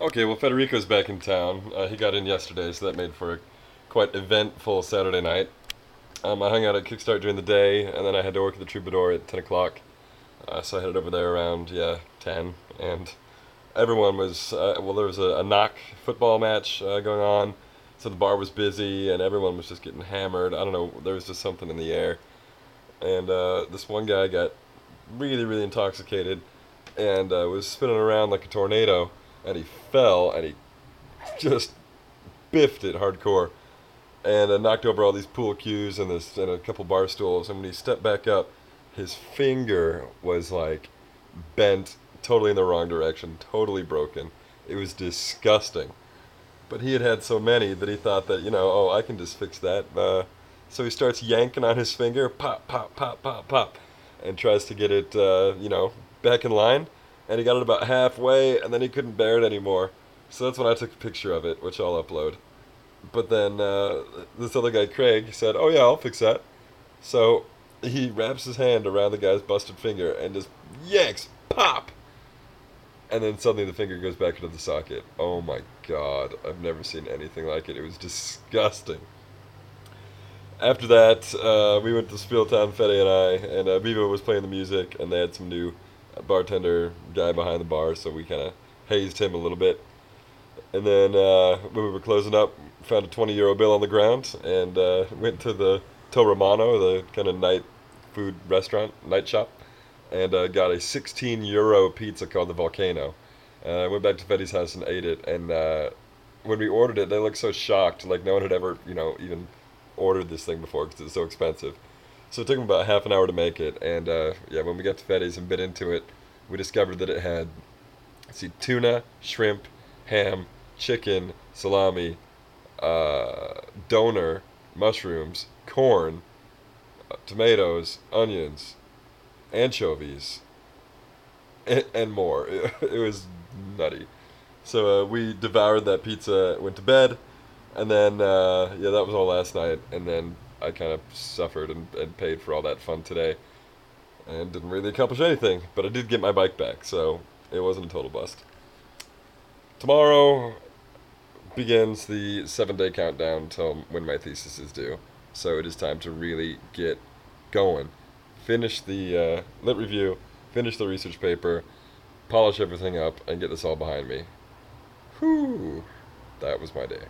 Okay, well, Federico's back in town. Uh, he got in yesterday, so that made for a quite eventful Saturday night. Um, I hung out at Kickstart during the day, and then I had to work at the Troubadour at 10 o'clock. Uh, so I headed over there around, yeah, 10. And everyone was, uh, well, there was a, a knock football match uh, going on, so the bar was busy, and everyone was just getting hammered. I don't know, there was just something in the air. And uh, this one guy got really, really intoxicated and uh, was spinning around like a tornado, and he fell, and he just biffed it hardcore and uh, knocked over all these pool cues and this and a couple bar stools. And when he stepped back up, his finger was like bent totally in the wrong direction, totally broken. It was disgusting. But he had had so many that he thought that you know, oh, I can just fix that. Uh, so he starts yanking on his finger, pop, pop, pop, pop, pop, and tries to get it, uh, you know, back in line. And he got it about halfway, and then he couldn't bear it anymore. So that's when I took a picture of it, which I'll upload but then uh, this other guy, Craig, said, "Oh yeah, I'll fix that." So he wraps his hand around the guy's busted finger and just yanks, pop, and then suddenly the finger goes back into the socket. Oh my god, I've never seen anything like it. It was disgusting. After that, uh, we went to Spieltown, Fede and I, and uh, Vivo was playing the music, and they had some new bartender guy behind the bar, so we kind of hazed him a little bit. And then uh, when we were closing up, found a 20 euro bill on the ground and uh, went to the Toh Romano, the kind of night food restaurant, night shop, and uh, got a 16 euro pizza called the Volcano. Uh, I went back to Fede's house and ate it, and uh, when we ordered it, they looked so shocked, like no one had ever, you know, even ordered this thing before because it's so expensive. So it took them about half an hour to make it, and uh, yeah, when we got to Fede's and bit into it, we discovered that it had, see, tuna, shrimp, ham, chicken, salami, uh, doner, mushrooms, corn, uh, tomatoes, onions, anchovies, and, and more. It, it, was nutty. So uh, we devoured that pizza, went to bed, and then uh, yeah, that was all last night. And then I kind of suffered and, and paid for all that fun today, and didn't really accomplish anything. But I did get my bike back, so it wasn't a total bust. Tomorrow begins the seven day countdown till when my thesis is due. So it is time to really get going. Finish the uh, lit review, finish the research paper, polish everything up, and get this all behind me. Whew, that was my day.